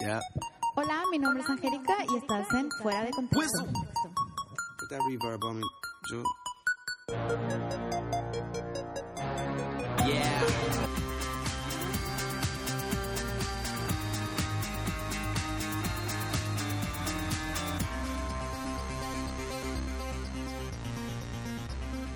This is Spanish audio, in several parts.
Yeah. Hola, mi nombre es Angélica y estás en Fuera de Contexto. Put that reverb on me. Yo. Yeah.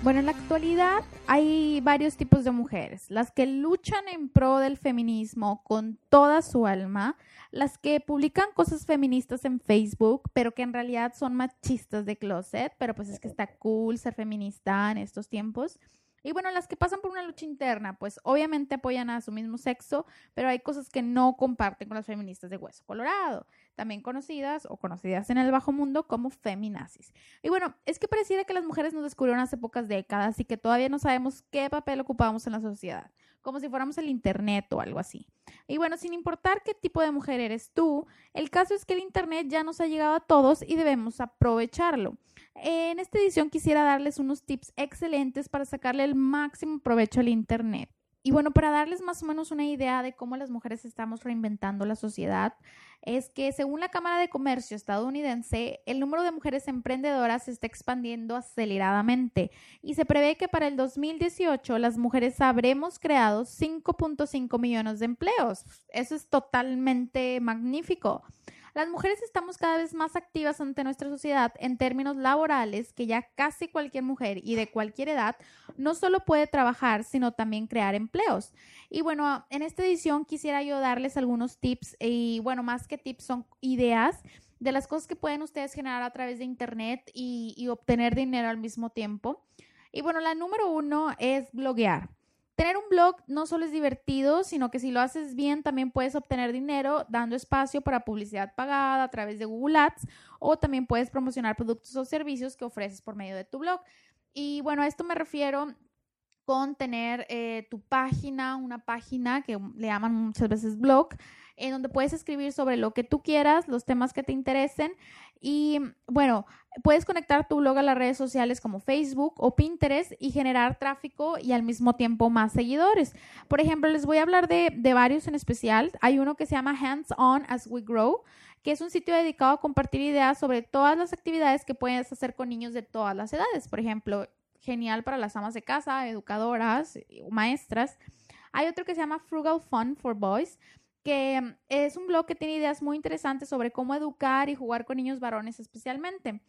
Bueno, en la actualidad hay varios tipos de mujeres. Las que luchan en pro del feminismo con toda su alma, las que publican cosas feministas en Facebook, pero que en realidad son machistas de closet, pero pues es que está cool ser feminista en estos tiempos. Y bueno, las que pasan por una lucha interna, pues obviamente apoyan a su mismo sexo, pero hay cosas que no comparten con las feministas de hueso colorado, también conocidas o conocidas en el bajo mundo como feminazis. Y bueno, es que pareciera que las mujeres nos descubrieron hace pocas décadas y que todavía no sabemos qué papel ocupamos en la sociedad, como si fuéramos el internet o algo así. Y bueno, sin importar qué tipo de mujer eres tú, el caso es que el internet ya nos ha llegado a todos y debemos aprovecharlo. En esta edición quisiera darles unos tips excelentes para sacarle el máximo provecho al Internet. Y bueno, para darles más o menos una idea de cómo las mujeres estamos reinventando la sociedad, es que según la Cámara de Comercio estadounidense, el número de mujeres emprendedoras se está expandiendo aceleradamente y se prevé que para el 2018 las mujeres habremos creado 5.5 millones de empleos. Eso es totalmente magnífico. Las mujeres estamos cada vez más activas ante nuestra sociedad en términos laborales que ya casi cualquier mujer y de cualquier edad no solo puede trabajar, sino también crear empleos. Y bueno, en esta edición quisiera yo darles algunos tips y bueno, más que tips son ideas de las cosas que pueden ustedes generar a través de Internet y, y obtener dinero al mismo tiempo. Y bueno, la número uno es bloguear. Tener un blog no solo es divertido, sino que si lo haces bien también puedes obtener dinero dando espacio para publicidad pagada a través de Google Ads o también puedes promocionar productos o servicios que ofreces por medio de tu blog. Y bueno, a esto me refiero con tener eh, tu página, una página que le llaman muchas veces blog, en donde puedes escribir sobre lo que tú quieras, los temas que te interesen y bueno, puedes conectar tu blog a las redes sociales como Facebook o Pinterest y generar tráfico y al mismo tiempo más seguidores. Por ejemplo, les voy a hablar de, de varios en especial. Hay uno que se llama Hands On As We Grow, que es un sitio dedicado a compartir ideas sobre todas las actividades que puedes hacer con niños de todas las edades. Por ejemplo, genial para las amas de casa, educadoras, maestras. Hay otro que se llama Frugal Fun for Boys, que es un blog que tiene ideas muy interesantes sobre cómo educar y jugar con niños varones especialmente.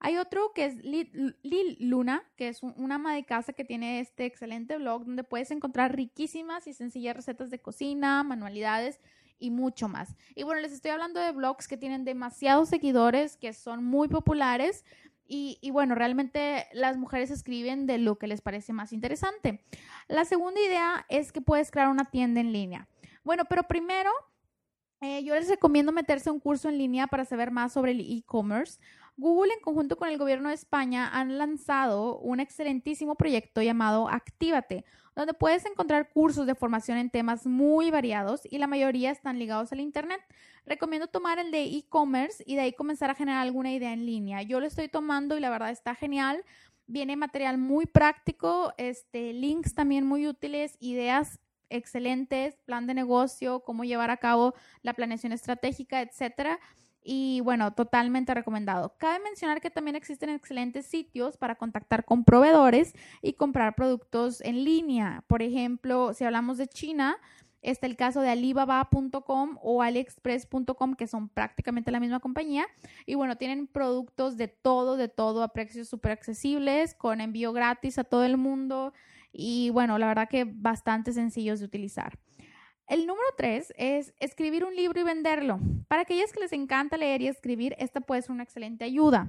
Hay otro que es Lil, Luna, que es una ama de casa que tiene este excelente blog donde puedes encontrar riquísimas y sencillas recetas de cocina, manualidades y mucho más. Y bueno, les estoy hablando de blogs que tienen demasiados seguidores, que son muy populares y, bueno, realmente las mujeres escriben de lo que les parece más interesante. La segunda idea es que puedes crear una tienda en línea. Bueno, pero primero eh, yo les recomiendo meterse a un curso en línea para saber más sobre el e-commerce. Google, en conjunto con el gobierno de España, han lanzado un excelentísimo proyecto llamado Actívate, donde puedes encontrar cursos de formación en temas muy variados y la mayoría están ligados al Internet. Recomiendo tomar el de e-commerce y de ahí comenzar a generar alguna idea en línea. Yo lo estoy tomando y la verdad está genial. Viene material muy práctico, este, links también muy útiles, ideas excelentes, plan de negocio, cómo llevar a cabo la planeación estratégica, etcétera. Y bueno, totalmente recomendado. Cabe mencionar que también existen excelentes sitios para contactar con proveedores y comprar productos en línea. Por ejemplo, si hablamos de China, está el caso de alibaba.com o aliexpress.com, que son prácticamente la misma compañía. Y bueno, tienen productos de todo, de todo a precios súper accesibles, con envío gratis a todo el mundo. Y bueno, la verdad que bastante sencillos de utilizar. El número tres es escribir un libro y venderlo. Para aquellas que les encanta leer y escribir, esta puede ser una excelente ayuda.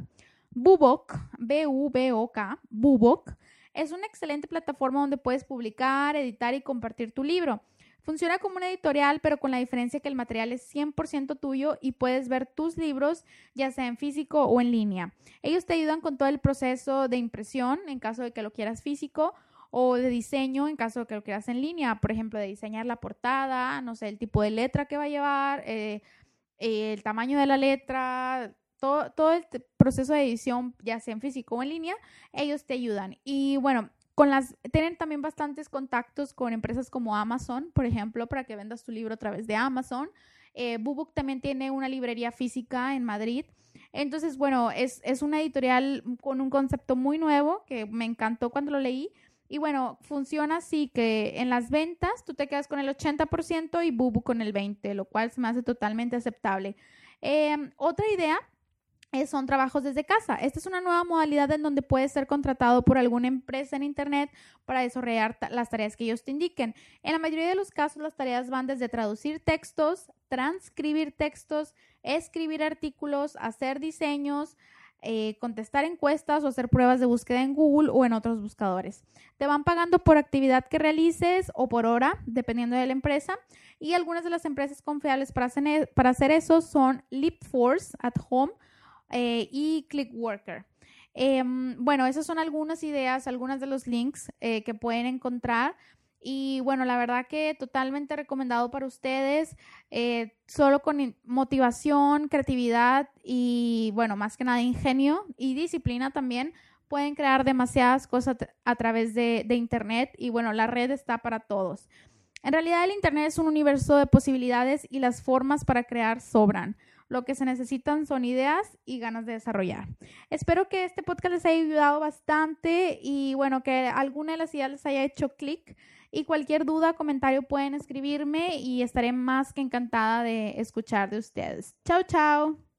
Bubok, B-U-B-O-K, Bubok, es una excelente plataforma donde puedes publicar, editar y compartir tu libro. Funciona como una editorial, pero con la diferencia que el material es 100% tuyo y puedes ver tus libros, ya sea en físico o en línea. Ellos te ayudan con todo el proceso de impresión en caso de que lo quieras físico o de diseño en caso de que lo quieras en línea, por ejemplo, de diseñar la portada, no sé, el tipo de letra que va a llevar, eh, el tamaño de la letra, todo, todo el proceso de edición, ya sea en físico o en línea, ellos te ayudan. Y bueno, con las, tienen también bastantes contactos con empresas como Amazon, por ejemplo, para que vendas tu libro a través de Amazon. Eh, Bubook también tiene una librería física en Madrid. Entonces, bueno, es, es una editorial con un concepto muy nuevo que me encantó cuando lo leí. Y bueno, funciona así que en las ventas tú te quedas con el 80% y Bubu con el 20%, lo cual se me hace totalmente aceptable. Em, otra idea son trabajos desde casa. Esta es una nueva modalidad en donde puedes ser contratado por alguna empresa en Internet para desarrollar las tareas que ellos te indiquen. En la mayoría de los casos, las tareas van desde traducir textos, transcribir textos, escribir artículos, hacer diseños, eh, contestar encuestas o hacer pruebas de búsqueda en Google o en otros buscadores. Te van pagando por actividad que realices o por hora, dependiendo de la empresa. Y algunas de las empresas confiables para hacer, e, para hacer eso son Leapforce at Home eh, y Clickworker. Em, bueno, esas son algunas ideas, algunas de los links eh, que pueden encontrar. Y bueno, la verdad que totalmente recomendado para ustedes, eh, solo con motivación, creatividad y bueno, más que nada ingenio y disciplina también, pueden crear demasiadas cosas a través de, de Internet y bueno, la red está para todos. En realidad el Internet es un universo de posibilidades y las formas para crear sobran. Lo que se necesitan son ideas y ganas de desarrollar. Espero que este podcast les haya ayudado bastante y bueno, que alguna de las ideas les haya hecho clic. Y cualquier duda, comentario pueden escribirme y estaré más que encantada de escuchar de ustedes. Chao, chao.